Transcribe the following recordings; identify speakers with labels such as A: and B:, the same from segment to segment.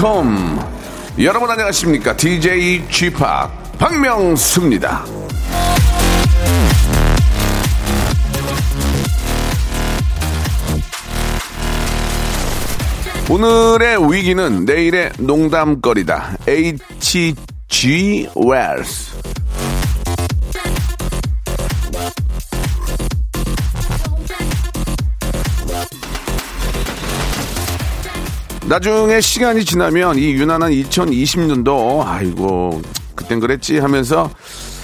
A: welcome. 여러분 안녕하십니까? DJ g p 박명수입니다. 오늘의 위기는 내일의 농담거리다. H.G. Wells. 나중에 시간이 지나면 이 유난한 2020년도 아이고 그땐 그랬지 하면서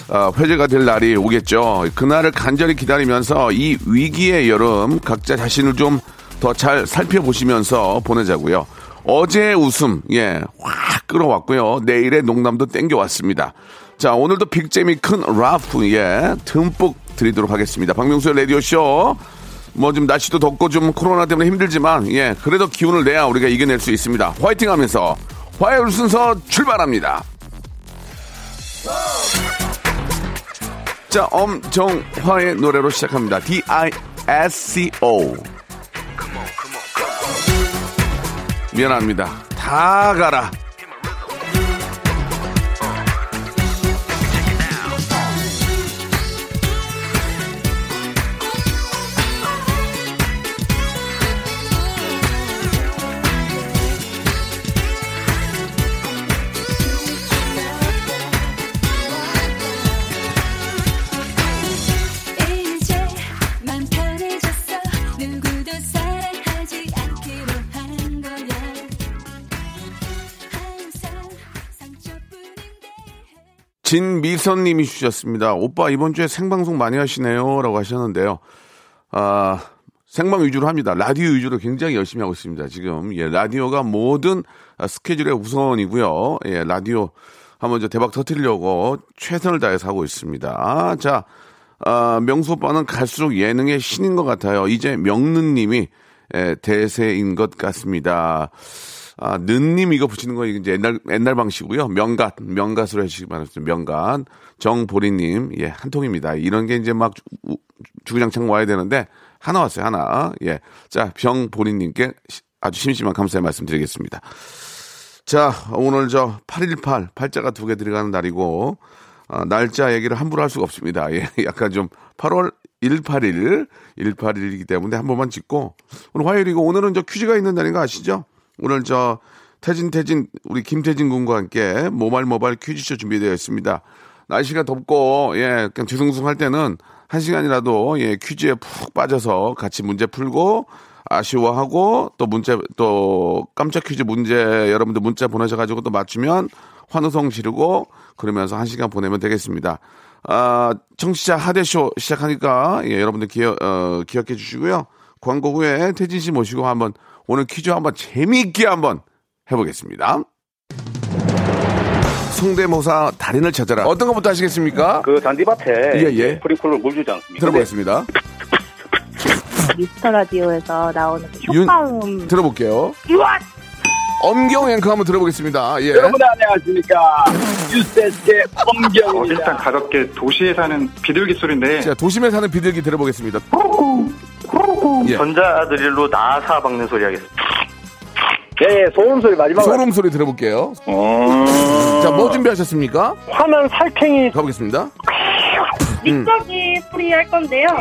A: 어, 회제가 될 날이 오겠죠. 그날을 간절히 기다리면서 이 위기의 여름 각자 자신을 좀 더 잘 살펴보시면서 보내자고요. 어제의 웃음 예 확 끌어왔고요. 내일의 농담도 땡겨왔습니다. 자 오늘도 빅잼이 큰 라프 예 듬뿍 드리도록 하겠습니다. 박명수의 라디오 쇼. 뭐좀 날씨도 덥고 좀 코로나 때문에 힘들지만 예 그래도 기운을 내야 우리가 이겨낼 수 있습니다. 화이팅하면서 화요일 순서 출발합니다. 자 엄정화의 노래로 시작합니다. D I S C O 미안합니다. 다 가라. 진미선님이 주셨습니다. 오빠 이번 주에 생방송 많이 하시네요라고 하셨는데요. 아 생방 위주로 합니다. 라디오 위주로 굉장히 열심히 하고 있습니다. 지금 예 라디오가 모든 아, 스케줄의 우선이고요. 예 라디오 한번 저 대박 터트리려고 최선을 다해서 하고 있습니다. 자 아, 명수 오빠는 갈수록 예능의 신인 것 같아요. 이제 명느님이 예, 대세인 것 같습니다. 아, 는님 이거 붙이는 거 이제 옛날 옛날 방식이고요. 명갓 명갓으로 해주시기 바랍니다. 명갓 정보리님 예 한 통입니다. 이런 게 이제 막 주구장창 와야 되는데 하나 왔어요 하나 예. 자 병보리님께 시- 아주 심심한 감사의 말씀 드리겠습니다. 자 오늘 저 818 팔자가 두 개 들어가는 날이고 아, 날짜 얘기를 함부로 할 수가 없습니다. 예, 약간 좀 8월 181, 181이기 때문에 한 번만 짚고 오늘 화요일이고 오늘은 저 퀴즈가 있는 날인 거 아시죠? 오늘 저 태진 태진 우리 김태진 군과 함께 모발 모발 퀴즈쇼 준비되어 있습니다. 날씨가 덥고 예 그냥 뒤숭숭 할 때는 한 시간이라도 예 퀴즈에 푹 빠져서 같이 문제 풀고 아쉬워하고 또 문제 또 깜짝 퀴즈 문제 여러분들 문자 보내셔가지고 또 맞추면 환호성 지르고 그러면서 한 시간 보내면 되겠습니다. 아 청취자 하대쇼 시작하니까 예 여러분들 기억 어, 기억해 주시고요. 광고 후에 태진 씨 모시고 한번 오늘 퀴즈 한번 재미있게 한번 해보겠습니다. 성대모사 달인을 찾아라. 어떤 것부터 하시겠습니까?
B: 그 잔디밭에
A: 예, 예.
B: 프리콜을 물 주지 않습니까?
A: 들어보겠습니다.
C: 미스터 라디오에서 나오는 그
A: 윤-
C: 효과음
A: 들어볼게요. 엄경 앵커 한번 들어보겠습니다. 예.
B: 여러분 안녕하십니까 유세스의
D: 어,
B: 엄경입니다.
D: 일단 가볍게 도시에 사는 비둘기 소리인데
A: 자, 도심에 사는 비둘기 들어보겠습니다. 예.
B: 전자드릴로 나사 박는 소리 하겠습니다. 예, 예, 소음 소리 마지막으로.
A: 소름 소리 들어볼게요.
B: 음.
A: 자, 뭐 준비하셨습니까?
B: 화난 살쾡이
A: 가보겠습니다.
C: 믹서기 프리 할 건데요.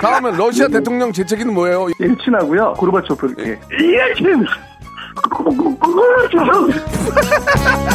A: 다음은 러시아 대통령 재채기는 뭐예요?
D: 일친하고요 고르바초프 예.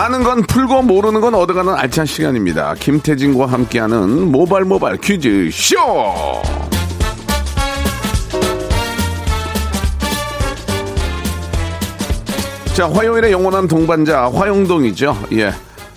A: 아는 건 풀고 모르는 건 얻어가는 알찬 시간입니다. 김태진과 함께하는 모발 모발 퀴즈 쇼. 자, 화요일의 영원한 동반자 화영동이죠. 예.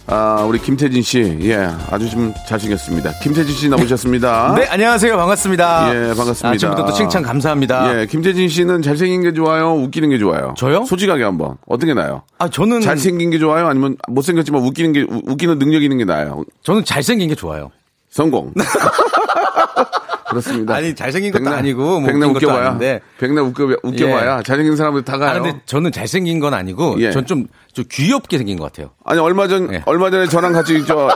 A: 아, 우리 김태진 씨. 예. 아주 좀 잘생겼습니다. 김태진 씨 나오셨습니다.
E: 네, 안녕하세요. 반갑습니다.
A: 예, 반갑습니다.
E: 아침부터 또 칭찬 감사합니다.
A: 예, 김태진 씨는 잘생긴 게 좋아요? 웃기는 게 좋아요?
E: 저요?
A: 솔직하게 한번. 어떤 게 나아요?
E: 아, 저는
A: 잘생긴 게 좋아요? 아니면 못생겼지만 웃기는 게, 우- 웃기는 능력 있는 게 나아요?
E: 저는 잘생긴 게 좋아요.
A: 성공. 그렇습니다.
E: 아니, 잘생긴 것도
A: 백날-
E: 아니고 뭐 것도
A: 웃겨봐야.
E: 아닌데.
A: 백날 웃겨, 웃겨봐야. 잘생긴 사람들 다
E: 아,
A: 가요.
E: 근데 저는 잘생긴 건 아니고
A: 예.
E: 전좀 좀 귀엽게 생긴 것 같아요.
A: 아니, 얼마 전,
E: 예.
A: 얼마 전에 저랑 같이 저,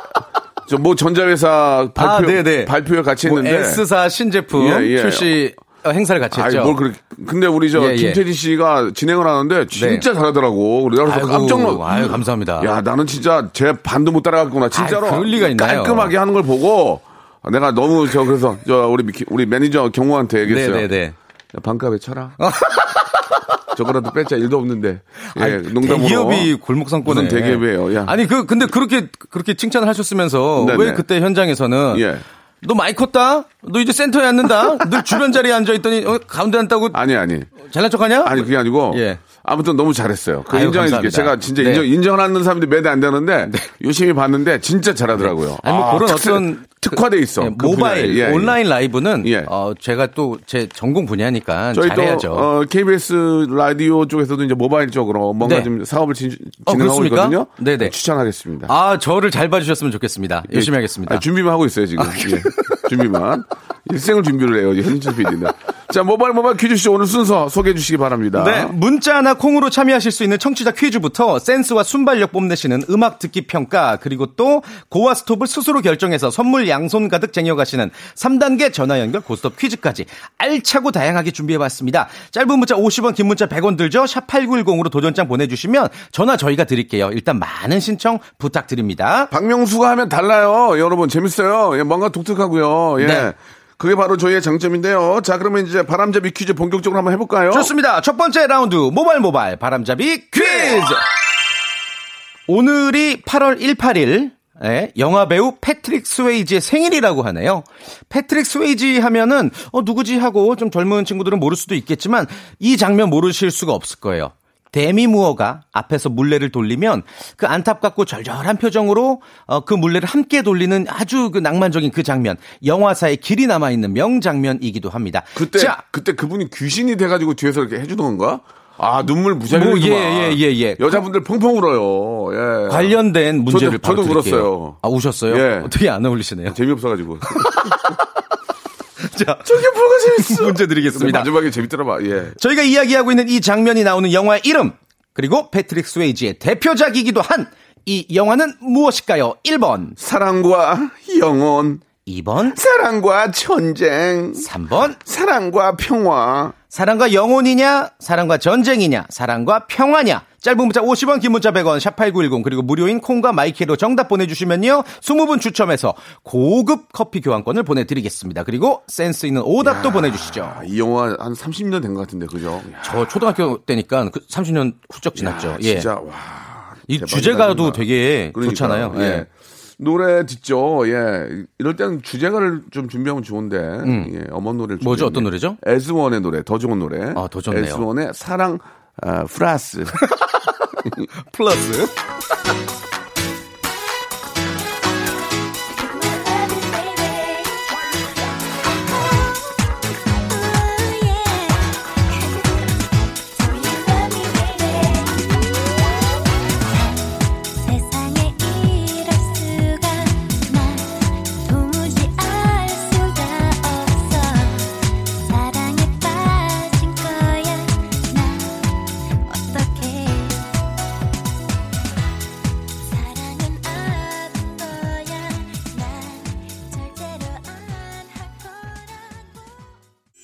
A: 저뭐 전자회사 발표,
E: 아, 네네.
A: 발표회 같이
E: 뭐
A: 했는데.
E: S사 신제품
A: 예, 예.
E: 출시 어, 행사를 같이 했죠.
A: 뭘 그렇게. 근데 우리 저
E: 예, 예.
A: 김태진 씨가 진행을 하는데 진짜 잘하더라고. 그래서
E: 아이고,
A: 깜짝 놀
E: 아유, 감사합니다.
A: 야, 나는 진짜 제 반도 못 따라갔구나. 진짜로.
E: 아이, 그럴 리가 있나요?
A: 깔끔하게 하는 걸 보고 내가 너무 저 그래서 저 우리 미- 우리 매니저 경호한테 얘기했어요.
E: 네네네.
A: 야, 반값에 쳐라. 저거라도 뺐자 일도 없는데. 예,
E: 아니,
A: 농담으로.
E: 대기업이 골목 상권에
A: 무슨 대기업이에요? 야.
E: 아니 그 근데 그렇게 그렇게 칭찬을 하셨으면서
A: 네네.
E: 왜 그때 현장에서는
A: 예.
E: 너 많이 컸다. 너 이제 센터에 앉는다. 너 주변 자리에 앉아 있더니 어, 가운데 앉다고
A: 아니 아니.
E: 잘난 척 하냐?
A: 아니 그게 아니고
E: 예.
A: 아무튼 너무 잘했어요. 그
E: 아유,
A: 인정해 줄게.
E: 감사합니다.
A: 제가 진짜
E: 네.
A: 인정 인정하는 사람들이 매대 안 되는데 열심히 봤는데 진짜 잘하더라고요.
E: 아니 뭐
A: 아,
E: 그런
A: 특색-
E: 어떤
A: 특화돼 있어.
E: 예,
A: 그
E: 모바일.
A: 예, 예.
E: 온라인 라이브는
A: 예.
E: 어, 제가 또 제 전공 분야니까
A: 저희
E: 잘해야죠.
A: 또 어, KBS 라디오 쪽에서도 이제 모바일 쪽으로 뭔가
E: 네.
A: 좀 사업을 진,
E: 어,
A: 진행하고
E: 그렇습니까?
A: 있거든요.
E: 네네.
A: 추천하겠습니다.
E: 아 저를 잘 봐주셨으면 좋겠습니다. 열심히
A: 예.
E: 하겠습니다.
A: 아, 준비만 하고 있어요 지금. 예. 준비만. 일생을 준비를 해요. 현진 PD는. 자 모바일 모바일 퀴즈쇼 오늘 순서 소개해 주시기 바랍니다.
E: 네, 문자나 콩으로 참여하실 수 있는 청취자 퀴즈부터 센스와 순발력 뽐내시는 음악 듣기 평가, 그리고 또 고와 스톱을 스스로 결정해서 선물 양손 가득 쟁여가시는 3단계 전화 연결 고스톱 퀴즈까지 알차고 다양하게 준비해 봤습니다. 짧은 문자 50원, 긴 문자 100원 들죠? 샵8910으로 도전장 보내주시면 전화 저희가 드릴게요. 일단 많은 신청 부탁드립니다.
A: 박명수가 하면 달라요. 여러분 재밌어요. 예, 뭔가 독특하고요. 예.
E: 네.
A: 그게 바로 저희의 장점인데요. 자, 그러면 이제 바람잡이 퀴즈 본격적으로 한번 해볼까요?
E: 좋습니다. 첫 번째 라운드 모발 모발 바람잡이 퀴즈. 오늘이 8월 18일. 예, 영화 배우 패트릭 스웨이지의 생일이라고 하네요. 패트릭 스웨이지 하면은 어 누구지 하고 좀 젊은 친구들은 모를 수도 있겠지만 이 장면 모르실 수가 없을 거예요. 데미 무어가 앞에서 물레를 돌리면 그 안타깝고 절절한 표정으로 어, 그 물레를 함께 돌리는 아주 그 낭만적인 그 장면 영화사에 길이 남아 있는 명장면이기도 합니다.
A: 그때
E: 자,
A: 그때 그분이 귀신이 돼가지고 뒤에서 이렇게 해주는 건가? 아 눈물 무지하게
E: 뭐. 예, 예, 예, 예.
A: 여자분들 펑펑 울어요. 예.
E: 관련된 문제를
A: 저도- 저도
E: 드릴게요.
A: 울었어요.
E: 아 우셨어요?
A: 예.
E: 어떻게 안 어울리시네요.
A: 재미없어가지고.
E: 자,
A: 저게 뭐가 재밌어?
E: 문제 드리겠습니다.
A: 마지막에 재밌더라봐. 예.
E: 저희가 이야기하고 있는 이 장면이 나오는 영화의 이름 그리고 패트릭 스웨이지의 대표작이기도 한 이 영화는 무엇일까요? 1번,
A: 사랑과 영혼,
E: 2번,
A: 사랑과 전쟁,
E: 3번.
A: 사랑과 평화.
E: 사랑과 영혼이냐, 사랑과 전쟁이냐, 사랑과 평화냐. 짧은 문자 50원, 긴 문자 100원, 샵8910, 그리고 무료인 콩과 my K로 정답 보내주시면요. 20분 추첨해서 고급 커피 교환권을 보내드리겠습니다. 그리고 센스 있는 오답도 보내주시죠.
A: 아, 이 영화 한 30년 된 것 같은데 그죠? 야,
E: 저 초등학교 때니까 그 30년 훌쩍 지났죠.
A: 야,
E: 예.
A: 진짜 와.
E: 이 주제가도
A: 정말.
E: 되게
A: 그러니까요.
E: 좋잖아요.
A: 예.
E: 예.
A: 노래 듣죠. 예. 이럴 때는 주제가를 좀 준비하면 좋은데. 예. 어머니 노래를
E: 음. 뭐죠? 어떤 노래죠?
A: 에즈원의 노래. 더 좋은 노래.
E: 아, 더 좋네요.
A: 에즈원의 사랑 아, 플러스.
E: 플러스.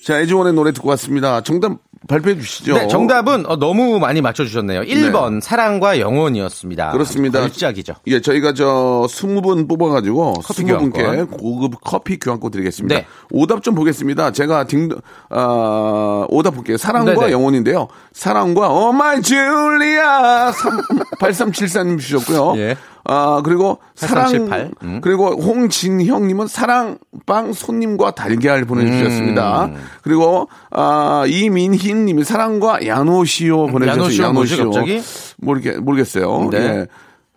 A: 자, 에즈원의 노래 듣고 왔습니다. 정답 발표해 주시죠.
E: 네, 정답은 어, 너무 많이 맞춰주셨네요. 1번 사랑과 영혼이었습니다.
A: 그렇습니다.
E: 걸작이죠.
A: 예, 저희가 저 20분 뽑아가지고
E: 커피
A: 20분께
E: 교환권.
A: 고급 커피 교환권 드리겠습니다.
E: 네.
A: 오답 좀 보겠습니다. 제가 딩, 아, 오답 볼게요. 사랑과
E: 네네.
A: 영혼인데요. 사랑과 Oh My Julia 8374님 주셨고요.
E: 예.
A: 아, 그리고 사랑
E: 8378, 음.
A: 그리고 홍진형 님은 사랑빵 손님과 달걀 보내 주셨습니다.
E: 음.
A: 그리고 아 이민희 님이 사랑과 야노시오 보내주셨어요.
E: 야노시오는 뭐지, 갑자기?
A: 모르겠 모르겠어요.
E: 네.
A: 예.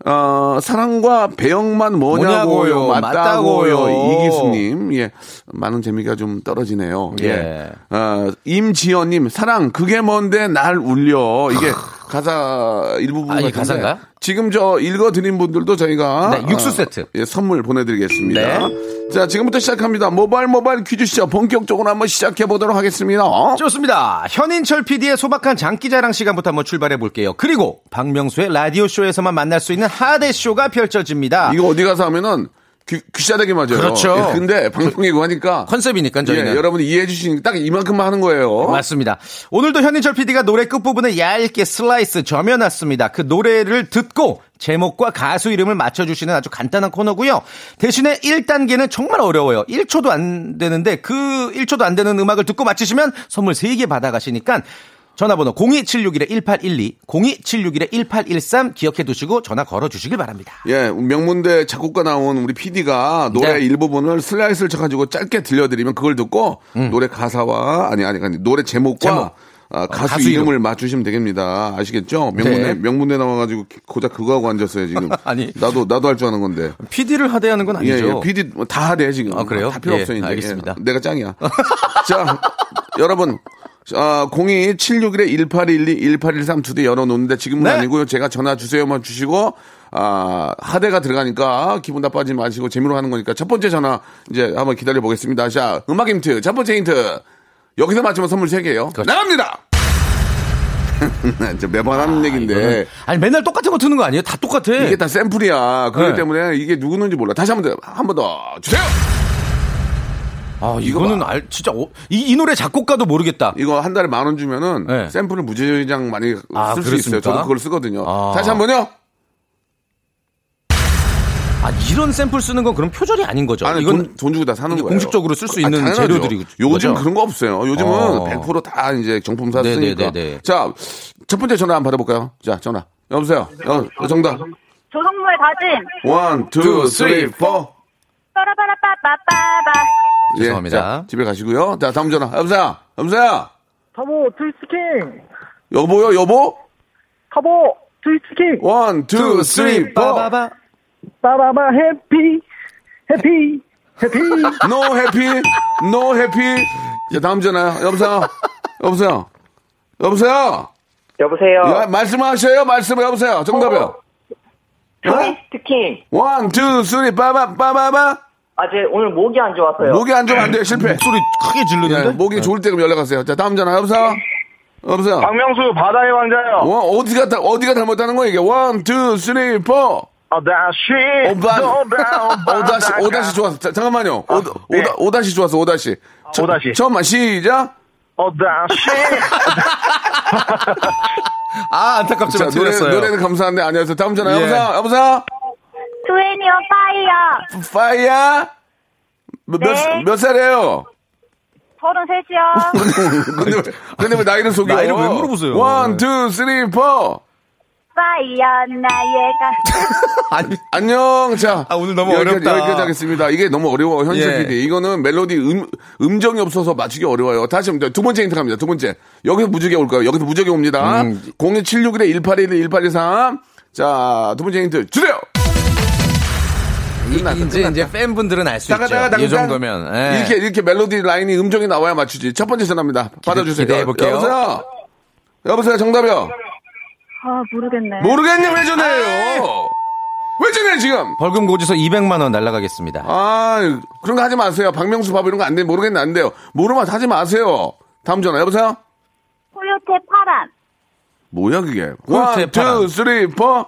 A: 어, 사랑과 배영만 뭐냐고요,
E: 뭐냐고요,
A: 맞다고요,
E: 맞다고요.
A: 이기수님, 예, 많은 재미가 좀 떨어지네요. 예.
E: 예.
A: 어, 임지연님, 사랑, 그게 뭔데 날 울려. 이게 가사 일부분
E: 아, 가사인가요?
A: 지금 저 읽어드린 분들도 저희가
E: 네, 육수
A: 어,
E: 세트.
A: 예, 선물 보내드리겠습니다.
E: 네.
A: 자, 지금부터 시작합니다. 모바일 모바일 퀴즈쇼 본격적으로 한번 시작해 보도록 하겠습니다.
E: 좋습니다. 현인철 PD의 소박한 장기자랑 시간부터 한번 출발해 볼게요. 그리고 박명수의 라디오 쇼에서만 만날 수 있는 하대 쇼가 펼쳐집니다.
A: 이거 어디 가서 하면은 귀, 귀싸대기 맞아요.
E: 그렇죠.
A: 예, 근데 방송이고 하니까
E: 컨셉이니까 저희는
A: 예, 여러분이 이해해 주시니까 딱 이만큼만 하는 거예요.
E: 맞습니다. 오늘도 현인철 PD가 노래 끝부분을 얇게 슬라이스 점여놨습니다. 그 노래를 듣고 제목과 가수 이름을 맞춰주시는 아주 간단한 코너고요. 대신에 1단계는 정말 어려워요. 1초도 안 되는데 그 1초도 안 되는 음악을 듣고 맞히시면 선물 3개 받아가시니까 전화번호 02761-1812, 02761-1813 기억해 두시고 전화 걸어 주시길 바랍니다.
A: 예, 명문대 작곡가 나온 우리 PD가 노래
E: 네.
A: 일부분을 슬라이스를 쳐가지고 짧게 들려드리면 그걸 듣고 노래 가사와 아니 아니 아니 노래 제목과
E: 음. 제목.
A: 아, 가수,
E: 가수 이름.
A: 이름을 맞추시면 되겠습니다. 아시겠죠? 명문대
E: 네.
A: 명문대 나와가지고 고작 그거 하고 앉았어요 지금.
E: 아니.
A: 나도 나도 할 줄 아는 건데.
E: PD를 하대하는 건
A: 예,
E: 아니죠.
A: 예, PD 다 하대 지금.
E: 아, 그래요?
A: 다 필요
E: 예,
A: 없어요 이제.
E: 알겠습니다.
A: 예, 내가 짱이야. 자, 여러분. 아, 02-761-1812, 1813 두 대 열어놓는데 지금은
E: 네.
A: 아니고요. 제가 전화 주세요만 주시고, 아, 하대가 들어가니까 기분 나빠지지 마시고 재미로 하는 거니까 첫 번째 전화 이제 한번 기다려 보겠습니다. 자, 음악 힌트. 첫 번째 힌트. 여기서 맞추면 선물 3개요.
E: 그렇죠.
A: 나갑니다! 매번 하는 얘기인데.
E: 이거는- 아니 맨날 똑같은 거 트는 거 아니에요? 다 똑같아.
A: 이게 다 샘플이야. 그렇기
E: 네.
A: 때문에 이게 누구는지 몰라. 다시 한 번 더, 한 번 더 주세요!
E: 아,
A: 이거
E: 이거는
A: 봐.
E: 알, 진짜, 어, 이, 이 노래 작곡가도 모르겠다.
A: 이거 한 달에 만 원 주면은
E: 네.
A: 샘플을 무제장 많이
E: 아,
A: 쓸수 있어요. 저도 그걸 쓰거든요.
E: 아.
A: 다시 한 번요.
E: 아, 이런 샘플 쓰는 건 그럼 표절이 아닌 거죠.
A: 아니,
E: 이건
A: 돈, 돈 주고 다 사는 거예요.
E: 공식적으로 쓸수
A: 아,
E: 있는
A: 당연하죠.
E: 재료들이
A: 요즘
E: 거죠?
A: 그런 거 없어요. 요즘은
E: 어.
A: 100%다 이제 정품 사 쓰니까.
E: 네네네네.
A: 자, 첫 번째 전화 한번 받아볼까요? 자, 전화. 여보세요. 어, 정답.
C: 조성모의 다짐.
A: one, two, three, four.
C: 빠라바라빠빠빠바.
A: 예,
E: 죄송합니다.
A: 자, 집에 가시고요. 자, 다음 전화. 여보세요. 여보세요.
D: 터보 Twist King
A: 여보요, 여보.
D: 터보 Twist
A: King one, two, three, four.
E: 빠바바.
D: 빠바바 happy
A: happy happy no happy, no happy. 자, 다음 전화. 여보세요. 여보세요. 여보세요.
B: 여보세요.
A: 야, 말씀하셔요. 말씀 여보세요. 정답이요.
B: Twist
A: King. one, two, three, 빠바, 빠바바.
B: 아, 제 오늘 목이 안 좋았어요.
A: 목이 안 좋으면 안 돼요. 실패.
E: 목소리 크게
A: 예,
E: 질르는데?
A: 목이 좋을 때 그럼 연락하세요. 자, 다음 전화. 여보세요. 여보세요.
D: 박명수 바다의 왕자요
A: one, 어디가, 다- 어디가 잘못하는 거야, 이게? one, two, three, four.
D: 아다시
A: 오바, 오다시, 오다시 좋았어. 자, 잠깐만요. 오,
D: 네.
A: 오다, 오다시 좋았어, 오다시. 처-
D: 오다시.
A: 처음만 시작.
D: 어다시
E: 아, 안타깝지만
A: 자, 노래,
E: 틀렸어요.
A: 노래는 감사한데 아니어서 다음 전화.
E: 예.
A: 여보세요. 여보세요.
C: 트웬티어 파이어.
A: 파이야. 몇, 몇,
C: 네.
A: 몇 살이에요?
C: 서른 셋이요.
A: 근데, 왜- 근데 왜 나이를 속여?
E: 나이를 왜 물어보세요?
A: one, two,
C: three, four. Fire 나예가.
E: 아니,
A: 안녕. 자.
E: 아, 오늘 너무
A: 여기까지,
E: 어렵다.
A: 여기까지 하겠습니다. 이게 너무 어려워. 현실
E: 예.
A: PD. 이거는 멜로디 음, 음정이 없어서 맞추기 어려워요. 다시 한번 두 번째 힌트 갑니다. 두 번째. 여기서 무적이 올까요? 여기서 무적이 옵니다.
E: 음.
A: 02761-1811, 1823. 자, 두 번째 힌트 주세요! 끝났다,
E: 이제,
A: 끝났다.
E: 이제 팬분들은 알 수 있죠.
A: 따가따가땅땅.
E: 이 정도면. 예.
A: 이렇게, 이렇게 멜로디 라인이 음정이 나와야 맞추지. 첫 번째 전화입니다. 받아주세요.
E: 기대해볼게요.
A: 여보세요? 여보세요? 정답이요?
C: 아 모르겠네.
A: 모르겠냐? 왜 전화해요? 왜 전화해, 지금?
E: 벌금 고지서 200만 원 날라가겠습니다.
A: 아, 그런 거 하지 마세요. 박명수 바보 이런 거 안 돼. 모르겠네, 안 돼요. 모르면 하지 마세요. 다음 전화, 여보세요?
C: 코요태 파란.
A: 뭐야, 그게? 코요태 one, two,
E: 파란.
A: three, four.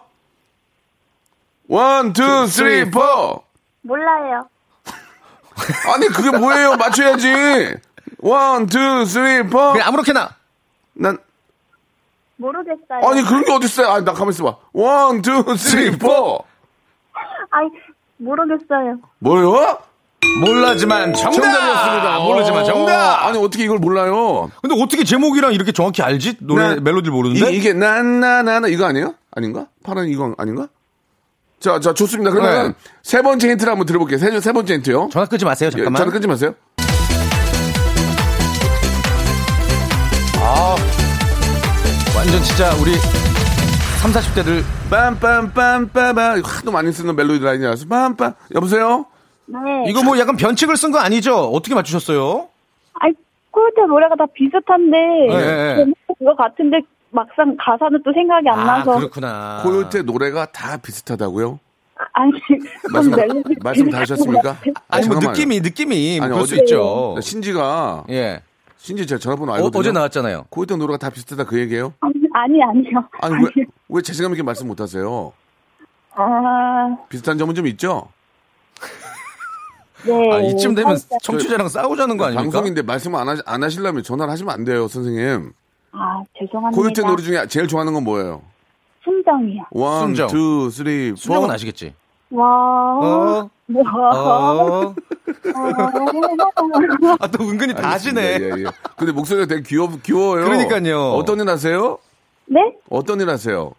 A: one, two, three, four.
C: 몰라요.
A: 아니, 그게 뭐예요? 맞춰야지. one, two, three, four.
E: 그냥 아무렇게나.
A: 난,
C: 모르겠어요.
A: 아니, 그런 게 어딨어요? 아, 나 가만히 있어 봐. one, two, three, four.
C: 아니 모르겠어요.
A: 뭐요?
E: 몰라지만 정답!
A: 정답이었습니다.
E: 모르지만
A: 어,
E: 정답!
A: 아니, 어떻게 이걸 몰라요?
E: 근데 어떻게 제목이랑 이렇게 정확히 알지? 노래
A: 네.
E: 멜로디를 모르는데?
A: 이, 이게 나나나나 이거 아니에요? 아닌가? 파란 이거 아닌가? 자, 자, 좋습니다. 그러면
E: 네.
A: 세 번째 힌트를 한번 들어볼게요. 세, 세 번째 힌트요.
E: 전화 끊지 마세요.
A: 예,
E: 잠깐만.
A: 전화 끊지 마세요.
E: 완전 진짜 우리 3, 40대들
A: 빰빰빰빰빰 하도 많이 쓰는 멜로디 라인이라서 빰빰 여보세요?
C: 네.
E: 이거 뭐 약간 변칙을 쓴 거 아니죠? 어떻게 맞추셨어요?
C: 아니, 코요태 노래가 다 비슷한데,
E: 네.
C: 제목도 그거 같은데, 막상 가사는 또 생각이 안
E: 아,
C: 나서.
E: 그렇구나.
A: 코요태 노래가 다 비슷하다고요?
C: 아니,
A: 말씀, 말씀 다 하셨습니까?
E: 아니 뭐. 느낌이 느낌이 뭐
A: 아니, 어제-
E: 있죠.
A: 신지가
E: 예.
A: 신지 제 전화번호
E: 어,
A: 알거든요.
E: 어제 나왔잖아요.
A: 코요태 노래가 다 비슷하다 그 얘기예요?
C: 아니, 아니요.
A: 아니 왜, 왜 자신감 있게 말씀 못 하세요?
C: 아,
A: 비슷한 점은 좀 있죠?
C: 네.
E: 아, 이쯤 되면
C: 살짝-
E: 청취자랑 싸우자는 거 아닙니까?
A: 방송인데 말씀 안, 하, 안 하시려면 전화를 하시면 안 돼요, 선생님.
C: 아, 죄송합니다.
A: 코요태 노래 중에 제일 좋아하는 건 뭐예요?
C: 순정이요.
A: one,
E: 순정.
A: two, three, four.
E: 순정은 아시겠지?
C: 와.
E: 어,
C: 와.
E: 어. 아, 또 은근히 다 하시네.
A: 예, 예. 근데 목소리가 되게 귀여, 귀여워요.
E: 그러니까요.
C: 어떤
A: 일 하세요?
C: 네?
A: 어떤 일 하세요?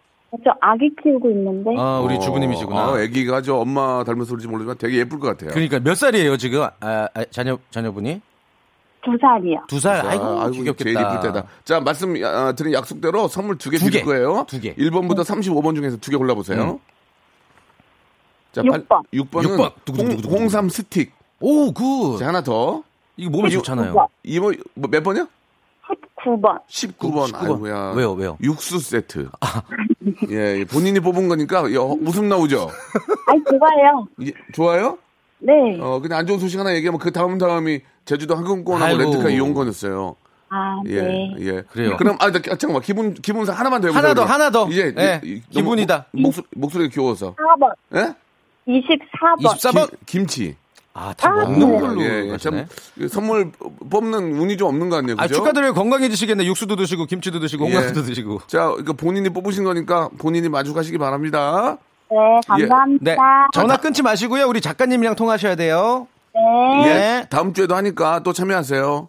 C: 저 아기 키우고 있는데.
E: 아, 우리
A: 어,
E: 주부님이시구나.
A: 아, 애기가 저 엄마 닮은 소리인지 모르지만 되게 예쁠 것 같아요.
E: 그러니까 몇 살이에요, 지금? 아, 아, 자녀, 자녀분이?
C: 두 살이요.
E: 두 살?
A: 자,
E: 아이고,
A: 제일
E: 귀엽겠다.
A: 예쁠 때다. 자, 말씀 아, 드린 약속대로 선물
E: 두개두
A: 드릴
E: 개.
A: 거예요.
E: 두 개.
A: 1번부터 35번 중에서 두 개 골라 보세요.
E: 음.
A: 자,
C: 육 번.
A: 6번은
E: 육 번. 두구두구두구두구.
A: 홍삼 스틱.
E: 오, good.
A: 자, 하나 더.
E: 이거 몸에
A: 이-
E: 좋잖아요.
A: 2번, 뭐, 몇 번이요?
C: 19번.
A: 19번.
E: 19번.
A: 아이고야.
E: 왜요, 왜요?
A: 육수 세트. 예, 예, 본인이 뽑은 거니까 여- 웃음 나오죠?
C: 아이, 좋아요.
A: 예, 좋아요?
C: 네.
A: 어, 근데 안 좋은 소식 하나 얘기하면 그 다음 다음이 제주도 항공권하고
E: 아이고.
A: 렌트카 이용권이었어요.
C: 아,
A: 예,
C: 네.
A: 예.
E: 그래요.
A: 그럼, 아, 나, 잠깐만. 기분, 기분상 하나만 더 해보세요.
E: 하나 더. 하나 더.
A: 이제,
E: 예,
A: 이- 이- 너무
E: 기분이다.
A: 목, 목소, 목소리가 귀여워서.
C: 4번.
A: 예?
C: 24번.
E: 24번?
A: 김, 치
E: 아, 다
C: 아,
E: 먹는
C: 네.
E: 걸로
A: 예, 예. 참, 선물 뽑는 운이 좀 없는 것 같네요.
E: 아,
A: 그죠?
E: 축하드려요. 건강해지시겠네. 육수도 드시고, 김치도 드시고,
A: 예.
E: 홍합도 드시고.
A: 자, 이거 본인이 뽑으신 거니까 본인이 마주가시기 바랍니다.
C: 네, 감사합니다.
E: 네. 전화 끊지 마시고요. 우리 작가님이랑 통화하셔야 돼요.
C: 네.
A: 예. 다음 주에도 하니까 또 참여하세요.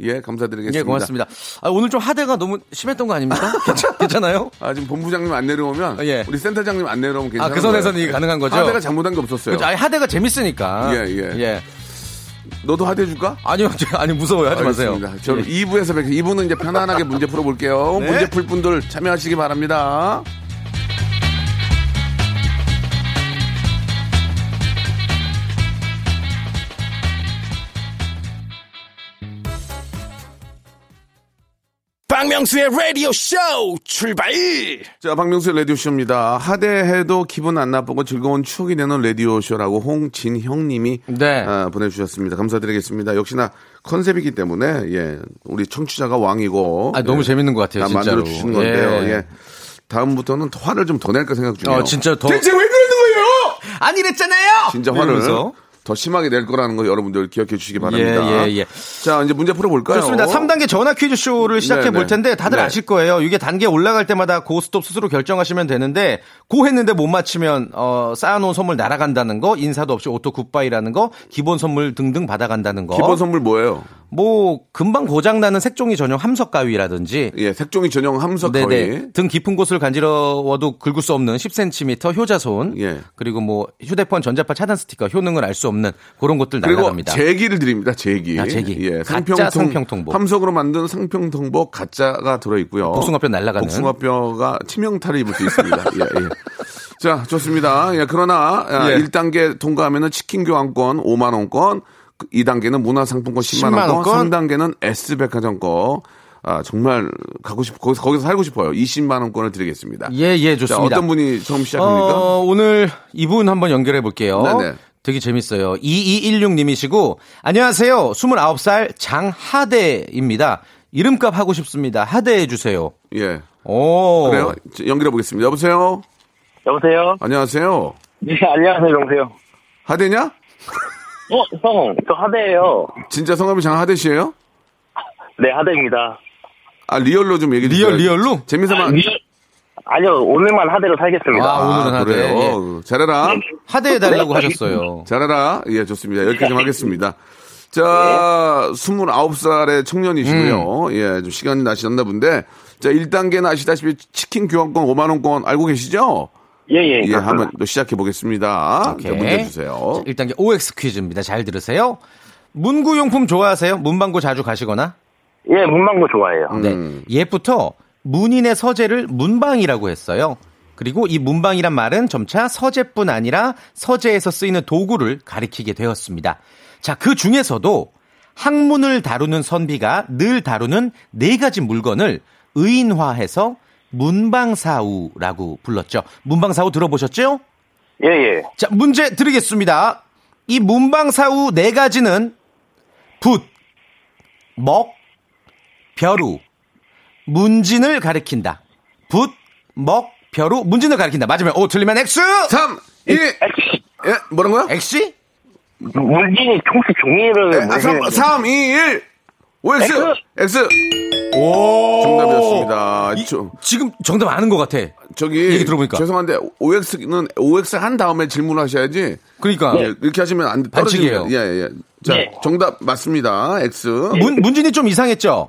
A: 예, 감사드리겠습니다.
E: 예, 고맙습니다. 아, 오늘 좀 하대가 너무 심했던 거 아닙니까? 괜찮, 괜찮아요?
A: 아, 지금 본부장님 안 내려오면
E: 예.
A: 우리 센터장님 안 내려오면
E: 아,
A: 괜찮아요.
E: 그 선에서는 이게 가능한 거죠?
A: 하대가 잘못한 게 없었어요.
E: 그렇죠. 아니, 하대가 재밌으니까.
A: 예, 예. 너도 하대 줄까?
E: 아니요, 저- 아니, 무서워요. 하지 마세요.
A: 알겠습니다. 저
E: 예.
A: 2부에서 뵙겠습니다. 2부는 이제 편안하게 문제 풀어볼게요.
E: 네.
A: 문제 풀 분들 참여하시기 바랍니다.
F: 박명수의 라디오 쇼 출발!
A: 자, 박명수의 라디오 쇼입니다. 하대해도 기분 안 나쁘고 즐거운 추억이 되는 라디오 쇼라고 홍진형 님이
E: 네.
A: 아, 보내주셨습니다. 감사드리겠습니다. 역시나 컨셉이기 때문에, 예, 우리 청취자가 왕이고.
E: 아, 너무
A: 예,
E: 재밌는 것 같아요,
A: 다
E: 진짜로.
A: 만들어주시는 건데요.
E: 예.
A: 예. 다음부터는 화를 좀 더 낼까 생각 중이에요.
E: 어, 진짜 더.
A: 대체 왜 그러는 거예요?
E: 아니랬잖아요!
A: 진짜 화를
E: 이러면서.
A: 더 심하게 낼 거라는 거 여러분들 기억해 주시기 바랍니다.
E: 예, 예, 예.
A: 자, 이제 문제 풀어볼까요?
E: 좋습니다. 3단계 전화 퀴즈 쇼를 시작해
A: 네,
E: 볼
A: 네.
E: 텐데 다들
A: 네.
E: 아실 거예요. 이게 단계 올라갈 때마다 go stop 스스로 결정하시면 되는데 go 했는데 못 맞히면 어, 쌓아놓은 선물 날아간다는 거, 인사도 없이 auto goodbye라는 거, 기본 선물 등등 받아간다는 거.
A: 기본 선물 뭐예요?
E: 뭐 금방 고장 나는 색종이 전용 함석 가위라든지
A: 예, 색종이 전용 함석.
E: 네네. 등 깊은 곳을 간지러워도 긁을 수 없는 10cm 효자손.
A: 예.
E: 그리고 뭐 휴대폰 전자파 차단 스티커 효능을 알 수 없는 그런 것들
A: 그리고
E: 날아갑니다.
A: 제기를 드립니다. 제기.
E: 아, 제기.
A: 예,
E: 가짜 상평통복.
A: 함석으로 만든 상평통복 가짜가 들어 있고요.
E: 복숭아뼈 날아가는.
A: 복숭아뼈가 치명타를 입을 수 있습니다. 예, 예. 자, 좋습니다. 예, 그러나 아,
E: 예.
A: 1단계 통과하면은 치킨 교환권 5만 원권, 2단계는 문화상품권 10만,
E: 10만
A: 원권,
E: 원권.
A: 3단계는 S백화점권. 아, 정말 가고 싶 거기서 거기서 살고 싶어요. 20만 원권을 드리겠습니다.
E: 예, 예,
A: 자,
E: 좋습니다.
A: 어떤 분이 처음 시작합니까?
E: 어, 오늘 이분 한번 연결해 볼게요.
A: 네네.
E: 되게 재밌어요. 2216님이시고, 안녕하세요. 29살 장하대입니다. 이름값 하고 싶습니다. 하대해 주세요.
A: 예.
E: 오.
A: 그래요? 자, 연결해 보겠습니다. 여보세요?
D: 여보세요?
A: 안녕하세요.
D: 네, 안녕하세요, 여보세요.
A: 하대냐?
D: 어, 형, 저 하대예요.
A: 진짜 성함이 장하대 씨예요?
D: 네, 하대입니다.
A: 아 real로 좀 얘기
E: real,
A: 주세요.
E: real로?
A: 재미삼아.
D: 아니요, 오늘만 하대로 살겠습니다.
E: 아, 오늘은 하대.
A: 그래요. 잘해라.
E: 하대 해달라고 하셨어요.
A: 잘하라. 예, 좋습니다. 여기까지 좀 하겠습니다. 자, 29살의 청년이시고요. 예, 좀 시간이 나시셨나 본데. 자, 1단계는 아시다시피 치킨 교환권 5만원권 알고 계시죠?
D: 예, 예.
A: 예. 한번 또 시작해 보겠습니다.
E: 오케이.
A: 자, 문제 주세요.
E: 1단계 OX 퀴즈입니다. 잘 들으세요. 문구용품 좋아하세요? 문방구 자주 가시거나?
D: 예, 문방구 좋아해요.
A: 음.
E: 네. 옛부터 문인의 서재를 문방이라고 했어요. 그리고 이 문방이란 말은 점차 서재뿐 아니라 서재에서 쓰이는 도구를 가리키게 되었습니다. 자, 그 중에서도 학문을 다루는 선비가 늘 다루는 네 가지 물건을 의인화해서 문방사우라고 불렀죠. 문방사우 들어보셨죠?
D: 예, 예.
E: 자, 문제 드리겠습니다. 이 문방사우 네 가지는 붓, 먹, 벼루, 문진을 가리킨다. 붓, 먹, 벼루, 문진을 가리킨다. 맞으면 O, 틀리면 X!
A: 3, 2, 예, 뭐라고요?
E: X?
D: 문진이 총수 종이를.
A: 아, 3,
D: 문진을-
A: 3, 2, 1. OX! X!
E: 오!
A: 정답이었습니다.
E: 이-
A: 저-
E: 지금 정답 아는 것 같아.
A: 저기
E: 얘기 들어보니까.
A: 죄송한데 OX는 OX 한 다음에 질문하셔야지.
E: 그러니까.
A: 예, 이렇게 하시면 안 돼.
E: 반칙이에요.
A: 예, 예. 자,
D: 네.
A: 정답 맞습니다. X.
E: 문, 문진이 좀 이상했죠?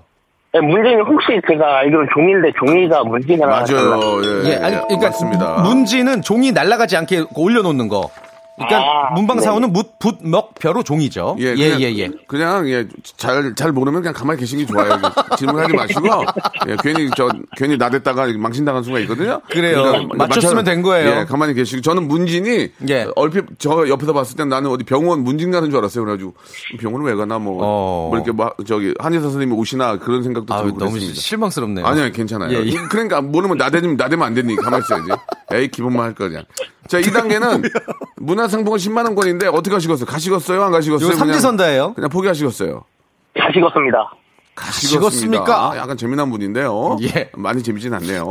D: 예, 문진이 혹시 제가 알기로는 종인데 종이가 문진이라.
A: 맞아요. 예,
E: 예, 아니, 그러니까
A: 맞습니다.
E: 문진은 종이 날아가지 않게 올려놓는 거. 그러니까
D: 아,
E: 문방사우는 묻, 붓, 먹, 벼루, 종이죠. 예,
A: 그냥,
E: 예, 예.
A: 그냥 예, 잘, 잘 모르면 그냥 가만히 계시는 게 좋아요. 질문하지 마시고 예, 괜히 저 괜히 나댔다가 망신당한 순간 있거든요.
E: 그래요.
A: 그러니까
E: 맞췄으면
A: 맞춰-
E: 된 거예요.
A: 예, 가만히 계시고 저는 문진이
E: 예.
A: 얼핏 저 옆에서 봤을 때 나는 어디 병원 문진 가는 줄 알았어요. 그래가지고 병원을 왜 가나 뭐,
E: 어.
A: 뭐 이렇게 막 저기 한의사 선생님이 오시나 그런 생각도
E: 아,
A: 들고
E: 너무
A: 그랬습니다.
E: 실망스럽네요.
A: 아니요, 괜찮아요.
E: 예, 예.
A: 그러니까 모르면 나대면 나대면 안 되니 가만히 있어야지. 에이 기본만 할 거냐. 자, 2단계는 문화상품권 10만 원권인데 어떻게 하시겠어요? 가시겠어요? 안 가시겠어요?
E: 이거 삼지선다예요.
A: 그냥 포기하시겠어요?
D: 다 식었습니다.
A: 가시겠습니까? 약간 재미난 분인데요.
E: 예.
A: 많이 재미진 않네요.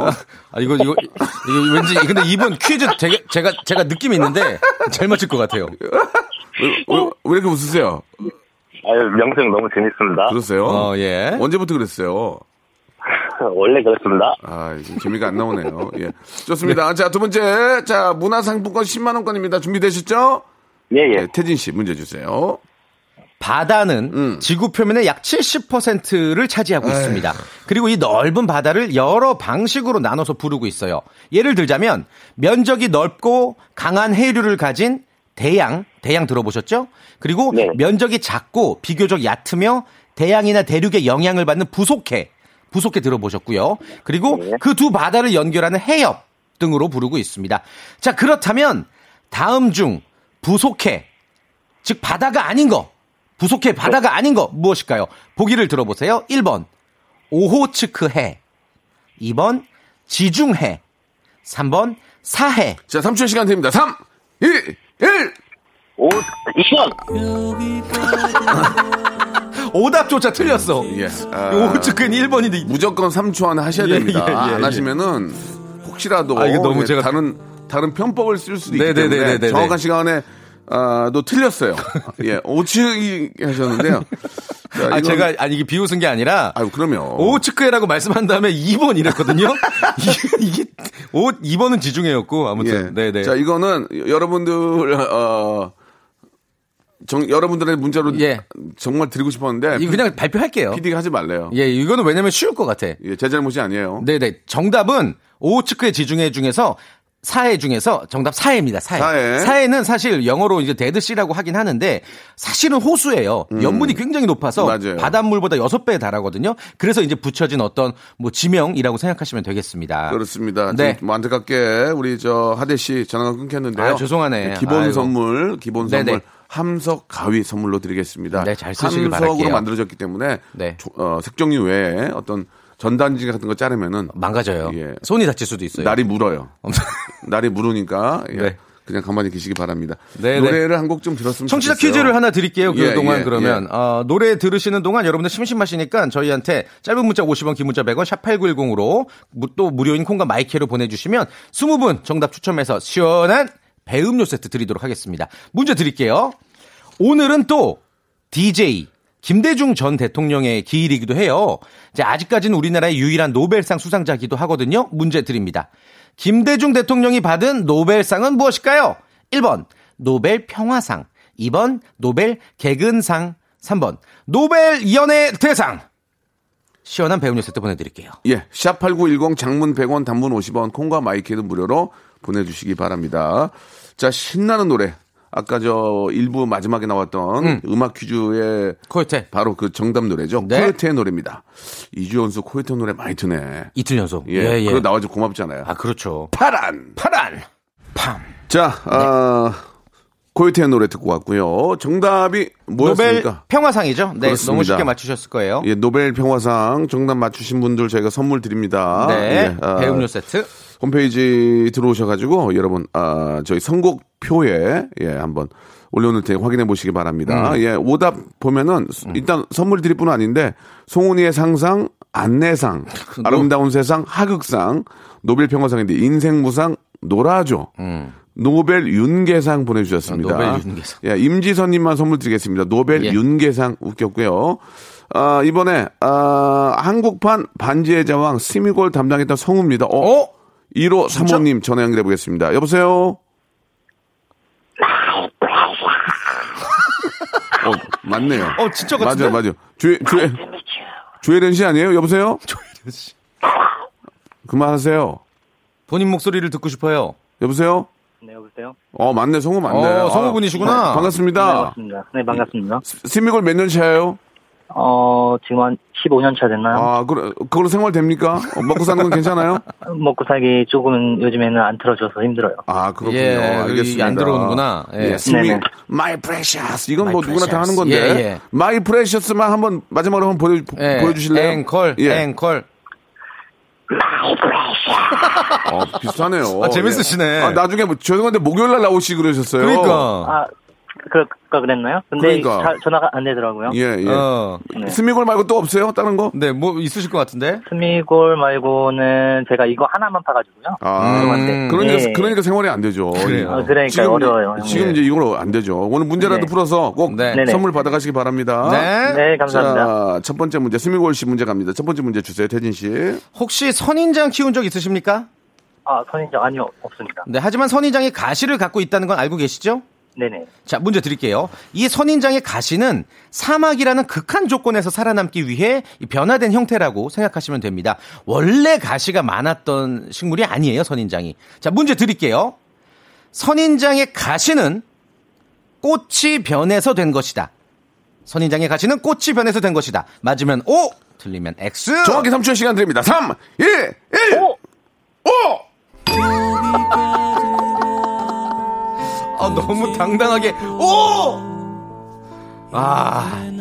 E: 아, 이거, 이거, 이거 왠지, 근데 이분 퀴즈 되게, 제가, 제가 느낌이 있는데 잘 맞힐 것 같아요.
A: 왜, 왜, 왜 이렇게 웃으세요?
D: 아유, 명성 너무 재밌습니다.
A: 그러세요?
E: 어, 예.
A: 언제부터 그랬어요?
D: 원래 그렇습니다.
A: 아, 이제 재미가 안 나오네요. 예. 좋습니다. 자, 두 번째. 자, 문화상품권 10만원권입니다. 준비되셨죠?
D: 예, 예.
A: 예, 태진 씨 문제 주세요.
E: 바다는
A: 음.
E: 지구 표면의 약 70%를 차지하고 있습니다. 그리고 이 넓은 바다를 여러 방식으로 나눠서 부르고 있어요. 예를 들자면 면적이 넓고 강한 해류를 가진 대양, 대양 들어보셨죠? 그리고
D: 네.
E: 면적이 작고 비교적 얕으며 대양이나 대륙의 영향을 받는 부속해, 부속해 들어보셨고요. 그리고
D: 네.
E: 그두 바다를 연결하는 해협 등으로 부르고 있습니다. 자, 그렇다면 다음 중 부속해, 즉 바다가 아닌 거, 부속해 바다가 아닌 거 무엇일까요? 보기를 들어보세요. 1번 오호츠크해, 2번 지중해, 3번 사해.
A: 자, 3초 시간 드립니다. 3, 2, 1!
D: 오, 2번!
E: 오답조차 틀렸어.
A: 예. 아,
E: 오호츠크는 1번인데
A: 무조건 3초 안에 하셔야
E: 예,
A: 됩니다.
E: 예, 예,
A: 안
E: 예.
A: 하시면은 혹시라도
E: 아, 이거 너무
A: 예,
E: 제가-
A: 다른 다른 편법을 쓸 수도 있기
E: 네네네네네네.
A: 때문에 정확한 시간에 아, 또 틀렸어요. 예, 오치 하셨는데요. 자,
E: 아 제가 아니 이게 비웃은 게 아니라
A: 아유 그러면
E: 오호츠크해라고 말씀한 다음에 2번 이랬거든요. 이게, 이게 오 2번은 지중해였고
A: 예.
E: 아무튼 네네.
A: 자, 이거는 여러분들 어 정, 여러분들의 문자로
E: 예.
A: 정말 드리고 싶었는데
E: 이거 그냥 발표할게요.
A: PD가 하지 말래요.
E: 예, 이거는 왜냐면 쉬울 것 같아.
A: 예, 제 잘못이 아니에요.
E: 네 네. 정답은 오호츠크의 지중해 중에서 사해 중에서 정답 사해입니다. 사해.
A: 사해.
E: 는 사실 영어로 이제 데드시라고 하긴 하는데 사실은 호수예요. 연문이 굉장히 높아서
A: 음. 맞아요.
E: 바닷물보다 6배 달하거든요. 그래서 이제 붙여진 어떤 뭐 지명이라고 생각하시면 되겠습니다.
A: 그렇습니다.
E: 네.
A: 좀 안타깝게 우리 저 하대 씨 전화가 끊겼는데요.
E: 아유, 죄송하네.
A: 기본
E: 아이고.
A: 선물, 기본 선물
E: 네네.
A: 함석 가위 선물로 드리겠습니다.
E: 네, 잘 쓰시길
A: 함석으로
E: 바랄게요.
A: 만들어졌기 때문에
E: 네.
A: 조- 어, 색종이 외에 어떤 전단지 같은 거 자르면은
E: 망가져요.
A: 예.
E: 손이 다칠 수도 있어요.
A: 날이 물어요. 날이 물으니까 예.
E: 네.
A: 그냥 가만히 계시기 바랍니다.
E: 네네.
A: 노래를 한 곡 좀 들었으면
E: 청취자
A: 좋겠어요.
E: 퀴즈를 하나 드릴게요.
A: 예,
E: 그동안
A: 예,
E: 그러면
A: 예.
E: 어, 노래 들으시는 동안 여러분들 심심하시니까 저희한테 짧은 문자 50원, 긴 문자 100원, 샵 8910으로 또 무료인 콩과 마이크로 보내주시면 20분 정답 추첨해서 시원한 배음료 세트 드리도록 하겠습니다. 문제 드릴게요. 오늘은 또 DJ 김대중 전 대통령의 기일이기도 해요. 이제 아직까지는 우리나라의 유일한 노벨상 수상자기도 하거든요. 문제 드립니다. 김대중 대통령이 받은 노벨상은 무엇일까요? 1번 노벨 평화상, 2번 노벨 개근상, 3번 노벨 연예 대상. 시원한 배음료 세트 보내드릴게요.
A: 예, 샵8910 장문 100원, 단문 50원, 콩과 마이 K는 무료로 보내주시기 바랍니다. 자, 신나는 노래. 아까 저 일부 마지막에 나왔던 음. 악 퀴즈의
E: 코요테.
A: 바로 그 정답 노래죠.
E: 네.
A: 코요테의 노래입니다. 2주 연속 코요테 노래 많이 트네.
E: 이틀 연속.
A: 예, 그거 나와서 고맙잖아요.
E: 아, 그렇죠.
A: 파란.
E: 파란. 팜.
A: 자, 아, 코요테의 노래 듣고 왔고요. 정답이
E: 노벨
A: 뭐였습니까?
E: 평화상이죠. 네,
A: 그렇습니다.
E: 너무 쉽게 맞추셨을 거예요.
A: 예, 노벨 평화상 정답 맞추신 분들 저희가 선물 드립니다.
E: 네,
A: 예, 아,
E: 배음료 세트.
A: 홈페이지 들어오셔가지고 여러분 아 저희 선곡표에 예 한번 올려놓을 테니 확인해 보시기 바랍니다.
E: 음.
A: 예 오답 보면은 일단 선물 드릴 분은 아닌데 송은이의 상상 안내상 아름다운 세상 하극상 노벨 평화상인데 인생무상 놀아줘. 노벨 윤계상 보내주셨습니다.
E: 음. 아, 노벨 윤계상.
A: 예, 임지선님만 선물 드리겠습니다. 노벨
E: 예.
A: 윤계상 웃겼고요. 아, 이번에, 아, 한국판 반지의 제왕 스미골 담당했던 성우입니다. 어?
E: 어?
A: 1호 사모님 전화 연결해 보겠습니다. 여보세요? 어, 맞네요.
E: 어, 진짜 같은데?
A: 맞아요, 맞아요. 주에, 주에, 주혜련 씨 아니에요? 여보세요?
E: 조혜련 씨.
A: 그만하세요.
E: 본인 목소리를 듣고 싶어요.
A: 여보세요?
B: 네, 여보세요?
A: 어, 맞네. 성우 맞네.
E: 어, 성우분이시구나.
A: 아, 반갑습니다.
B: 네, 반갑습니다. 네, 반갑습니다.
A: 스미골 몇 년 차예요?
B: 어, 지금 한 15년 차 됐나요?
A: 아, 그, 그걸로 생활 됩니까? 어, 먹고 사는 건 괜찮아요?
B: 먹고 살기 조금은 요즘에는 안 틀어줘서 힘들어요.
A: 아, 그렇군요.
E: 예,
A: 알겠습니다.
E: 안 들어오는구나. 예.
A: 예, 스미,
B: 네네.
A: My Precious. 이건
E: My
A: 뭐 누구나 다 하는
E: Precious.
A: 건데.
E: 예, 예.
A: My Precious만 한번 마지막으로 한번 보여,
E: 예,
A: 보여주실래요?
E: 앵콜,
A: 예.
E: 앵콜.
A: 어, 비슷하네요.
E: 아, 재밌으시네.
A: 예. 아, 나중에 뭐, 죄송한데 목요일 날 나오시 그러셨어요.
E: 그러니까.
B: 아, 그럴까 그랬나요? 근데
A: 그러니까.
B: 자- 전화가 안 되더라고요.
A: 예, 예.
E: 어.
B: 네.
A: 스미골 말고 또 없어요? 다른 거?
E: 네, 뭐 있으실 것 같은데.
B: 스미골 말고는 제가 이거 하나만 파가지고요.
A: 아,
E: 음.
A: 그러니까,
B: 네.
A: 그러니까 생활이 안 되죠.
E: 그래요.
B: 아, 그러니까
A: 지금,
B: 어려워요. 형님.
A: 지금 이제 이걸로 안 되죠. 오늘 문제라도
B: 네.
A: 풀어서 꼭
E: 네.
B: 네네.
A: 선물 받아가시기 바랍니다.
E: 네.
B: 네, 감사합니다.
A: 자, 첫 번째 문제, 스미골 씨 문제 갑니다. 첫 번째 문제 주세요, 태진 씨.
E: 혹시 선인장 키운 적 있으십니까?
B: 아, 선인장 아니요, 없습니다.
E: 네, 하지만 선인장이 가시를 갖고 있다는 건 알고 계시죠?
B: 네네.
E: 자, 문제 드릴게요. 이 선인장의 가시는 사막이라는 극한 조건에서 살아남기 위해 이 변화된 형태라고 생각하시면 됩니다. 원래 가시가 많았던 식물이 아니에요, 선인장이. 자, 문제 드릴게요. 선인장의 가시는 꽃이 변해서 된 것이다. 선인장의 가시는 꽃이 변해서 된 것이다. 맞으면 O, 틀리면 X.
A: 정확히 3초의 시간 드립니다. 3, 1, 1,
B: 오!
A: 5!
E: 아, 너무 당당하게 오! 아.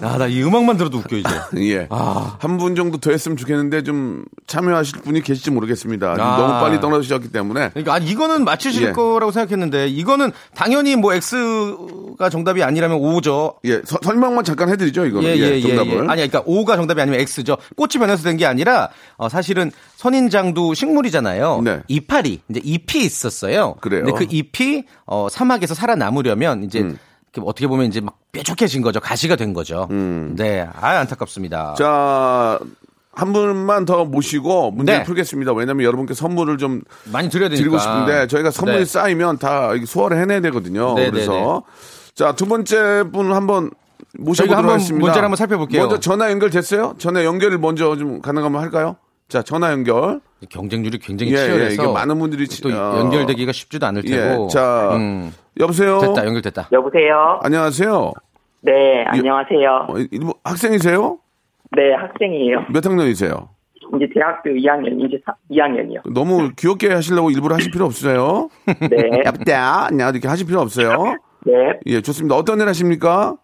E: 아, 나 이 음악만 들어도 웃겨 이제.
A: 예.
E: 아.
A: 한 분 정도 더 했으면 좋겠는데 좀 참여하실 분이 계실지 모르겠습니다.
E: 아.
A: 너무 빨리 떠나주셨기 때문에.
E: 그러니까 아 이거는 맞추실
A: 예.
E: 거라고 생각했는데 이거는 당연히 뭐 X가 정답이 아니라면 O죠.
A: 예, 서- 설명만 잠깐 해드리죠, 이거는.
E: 예, 예, 예,
A: 정답을.
E: 예. 아니, 그러니까 O가 정답이 아니면 X죠. 꽃이 변해서 된 게 아니라, 어, 사실은 선인장도 식물이잖아요.
A: 네.
E: 이파리, 이제 잎이 있었어요.
A: 그래요.
E: 근데 그 잎이, 어, 사막에서 살아남으려면 이제,
A: 음.
E: 이렇게 어떻게 보면 이제 막 뾰족해진 거죠. 가시가 된 거죠. 네. 아, 안타깝습니다.
A: 음. 자, 한 분만 더 모시고 문제를
E: 네.
A: 풀겠습니다. 왜냐면 여러분께 선물을 좀
E: 많이 드려야 되니까.
A: 드리고 싶은데 저희가 선물이
E: 네.
A: 쌓이면 다 소화를 해내야 되거든요.
E: 네,
A: 그래서 자, 두 번째 분 한번 모셔보도록
E: 한번
A: 하겠습니다.
E: 문제를 한번 살펴볼게요.
A: 먼저 전화 연결됐어요? 전화 연결을 먼저 좀 가능하면 할까요? 자, 전화 연결.
E: 경쟁률이 굉장히
A: 예,
E: 치열해서.
A: 예, 이게 많은 분들이
E: 또
A: 어,
E: 연결되기가 쉽지도 않을
A: 예,
E: 테고.
A: 자,
E: 음.
A: 여보세요?
E: 됐다, 연결됐다.
G: 여보세요?
A: 안녕하세요.
G: 네, 안녕하세요.
A: 어, 이- 뭐 학생이세요?
G: 네, 학생이에요.
A: 몇 학년이세요?
G: 이제 대학교 2학년, 이제 2학년이요.
A: 너무 귀엽게 하시려고 일부러 하실 필요 없으세요.
G: 네,
A: 야, 냐 이렇게 하실 필요 없어요.
G: 네.
A: 예, 좋습니다. 어떤 일 하십니까?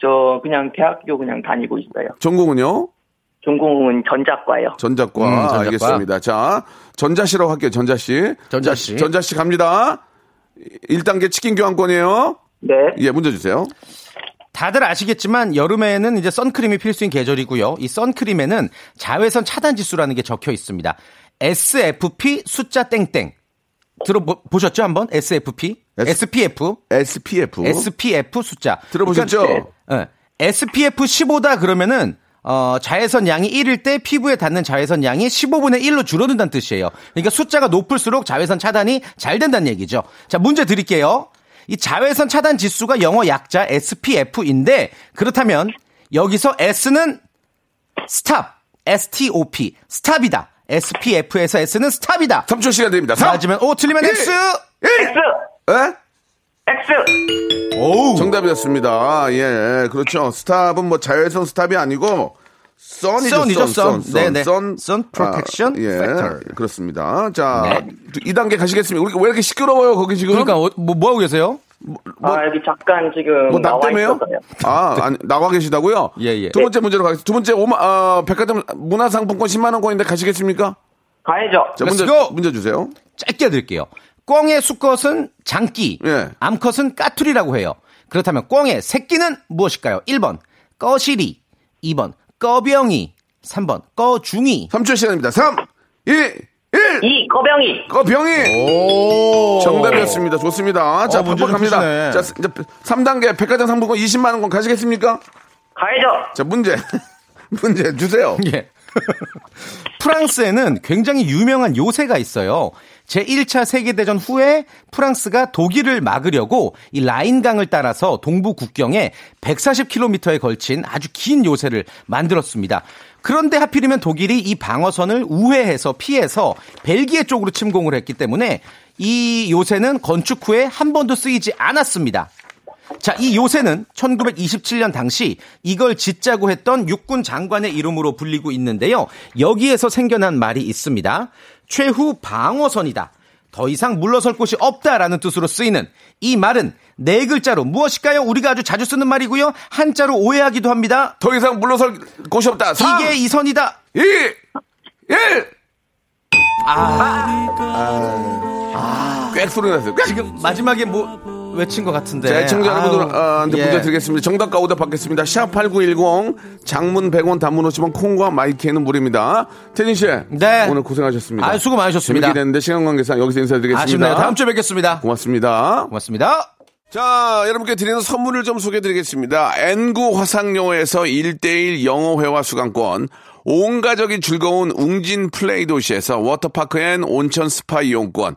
G: 저 그냥 대학교 그냥 다니고 있어요.
A: 전공은요?
G: 전공은 전자과요.
A: 전자과.
E: 음, 전자과.
A: 알겠습니다. 자, 전자씨라고 할게요. 전자씨.
E: 전자씨.
A: 자, 전자씨 갑니다. 1단계 치킨 교환권이에요.
G: 네,
A: 예, 문제 주세요.
E: 다들 아시겠지만 여름에는 이제 선크림이 필수인 계절이고요. 이 선크림에는 자외선 차단 지수라는 게 적혀 있습니다. SFP 숫자 땡땡. 들어 보셨죠 한번? SFP,
A: S-
E: SPF,
A: SPF.
E: SPF 숫자.
A: 들어보셨죠?
E: 그러니까, 예, SPF 15다 그러면은 어, 자외선 양이 1일 때 피부에 닿는 자외선 양이 15분의 1로 줄어든다는 뜻이에요. 그러니까 숫자가 높을수록 자외선 차단이 잘 된다는 얘기죠. 자, 문제 드릴게요. 이 자외선 차단 지수가 영어 약자 SPF인데 그렇다면 여기서 S는 stop, STOP, stop이다. SPF에서 S는 stop이다.
A: 3초 시간 드립니다. 3.
E: 맞으면 O, 틀리면
A: 일.
E: X.
G: X!
A: 에?
G: X!
E: 오우.
A: 정답이었습니다. 예, 그렇죠. 스탑은 뭐 자외선 스탑이 아니고 선이죠.
E: 선이죠, 선.
A: 선.
E: 네네.
A: 선.
E: Sun protection
A: 아, 예,
E: factor.
A: 그렇습니다. 자,
E: 네.
A: 이 2단계 가시겠습니다. 우리 왜 이렇게 시끄러워요, 거기 지금?
E: 그러니까 어, 뭐, 뭐 하고 계세요?
G: 아, 여기 잠깐 지금
A: 뭐, 나
G: 나와
A: 때문에요? 아, 아니, 나와 계시다고요?
E: 예, 예.
A: 두 번째 문제로 가겠습니다. 두 번째, 오마, 어, 백화점 문화상품권 10만 원권인데 가시겠습니까?
G: 가야죠.
A: 자, 문제! 문제 주세요.
E: 짧게 드릴게요. 꽝의 수컷은 장기,
A: 예.
E: 암컷은 까투리라고 해요. 그렇다면 꽝의 새끼는 무엇일까요? 1번 꺼시리, 2번 꺼병이, 3번 꺼중이.
A: 3초 시간입니다. 3, 2, 1!
G: 이 거병이
A: 거병이!
E: 오.
A: 정답이었습니다. 좋습니다. 자,
E: 어, 문제 좀
A: 반복합니다.
E: 푸시네.
A: 자, 이제 3단계 백화점 상품권 20만 원권 가시겠습니까?
G: 가야죠.
A: 자, 문제. 문제 주세요.
E: 예. 프랑스에는 굉장히 유명한 요새가 있어요. 제1차 세계대전 후에 프랑스가 독일을 막으려고 이 라인강을 따라서 동부 국경에 140km에 걸친 아주 긴 요새를 만들었습니다. 그런데 하필이면 독일이 이 방어선을 우회해서 피해서 벨기에 쪽으로 침공을 했기 때문에 이 요새는 건축 후에 한 번도 쓰이지 않았습니다. 자, 이 요새는 1927년 당시 이걸 짓자고 했던 육군 장관의 이름으로 불리고 있는데요. 여기에서 생겨난 말이 있습니다. 최후 방어선이다. 더 이상 물러설 곳이 없다라는 뜻으로 쓰이는 이 말은 네 글자로 무엇일까요? 우리가 아주 자주 쓰는 말이고요. 한자로 오해하기도 합니다.
A: 더 이상 물러설 곳이 없다. 3,
E: 이게 이 선이다.
A: 2, 1!
E: 아,
A: 꽥 소리 났어요. 꽥!
E: 지금 마지막에 뭐 외친 것 같은데.
A: 자, 애청자
E: 아유,
A: 여러분들한테
E: 예.
A: 문제 드리겠습니다. 정답과 오답 받겠습니다. 샵8910, 장문 100원, 단문 50원, 콩과 마이케이는 무료입니다. 태진 씨.
E: 네.
A: 오늘 고생하셨습니다.
E: 아, 수고 많으셨습니다.
A: 재밌게 됐는데 시간 관계상 여기서 인사드리겠습니다.
E: 아쉽네요. 다음 주에 뵙겠습니다.
A: 고맙습니다.
E: 고맙습니다.
A: 자, 여러분께 드리는 선물을 좀 소개해 드리겠습니다. N구 화상영어에서 1대1 영어회화 수강권, 온 가족이 즐거운 웅진 플레이 도시에서 워터파크 and 온천 스파 이용권,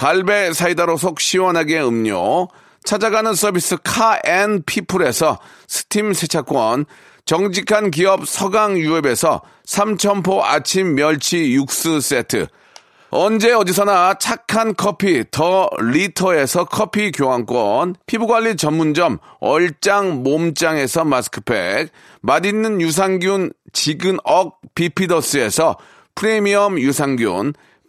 A: 갈배 사이다로 속 시원하게 음료, 찾아가는 서비스 카앤피플에서 스팀 세차권, 정직한 기업 서강유업에서 삼천포 아침 멸치 육수 세트, 언제 어디서나 착한 커피 더 리터에서 커피 교환권, 피부관리 전문점 얼짱 몸짱에서 마스크팩, 맛있는 유산균 지근억 비피더스에서 프리미엄 유산균,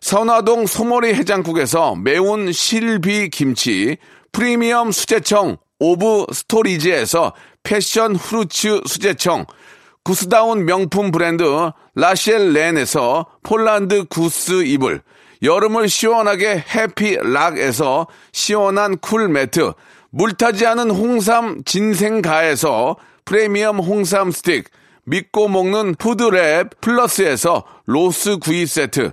A: 선화동 소머리 해장국에서 매운 실비 김치, 프리미엄 수제청 오브 스토리지에서 passion fruits 수제청, goose down 명품 브랜드 라셸 렌에서 폴란드 goose 이불, 여름을 시원하게 해피락에서 시원한 cool 매트, 물타지 않은 홍삼 진생가에서 프리미엄 홍삼 스틱, 믿고 먹는 푸드랩 플러스에서 로스 구이 세트,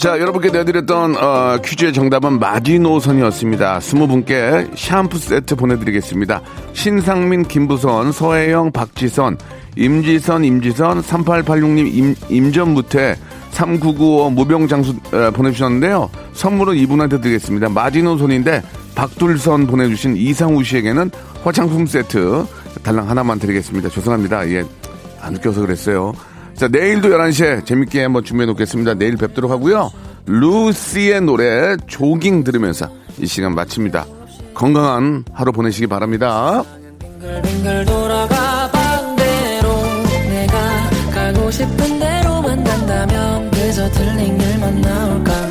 A: 자, 여러분께 내드렸던 어, 퀴즈의 정답은 마지노선이었습니다. 스무 분께 샴푸 세트 보내드리겠습니다. 신상민, 김부선, 서혜영, 박지선, 임지선, 임지선, 3886님, 임, 임전무태, 3995 무병장수 에, 보내주셨는데요. 선물은 이분한테 드리겠습니다. 마지노선인데 박둘선 보내주신 이상우 씨에게는 화장품 세트 달랑 하나만 드리겠습니다. 죄송합니다. 예, 안 웃겨서 그랬어요. 자, 내일도 11시에 재밌게 한번 준비해 놓겠습니다. 내일 뵙도록 하고요. 루시의 노래 조깅 들으면서 이 시간 마칩니다. 건강한 하루 보내시기 바랍니다.
F: 뱅글 돌아가 반대로 내가 가고 싶은 대로만 간다면 그저 들린 길만 나올까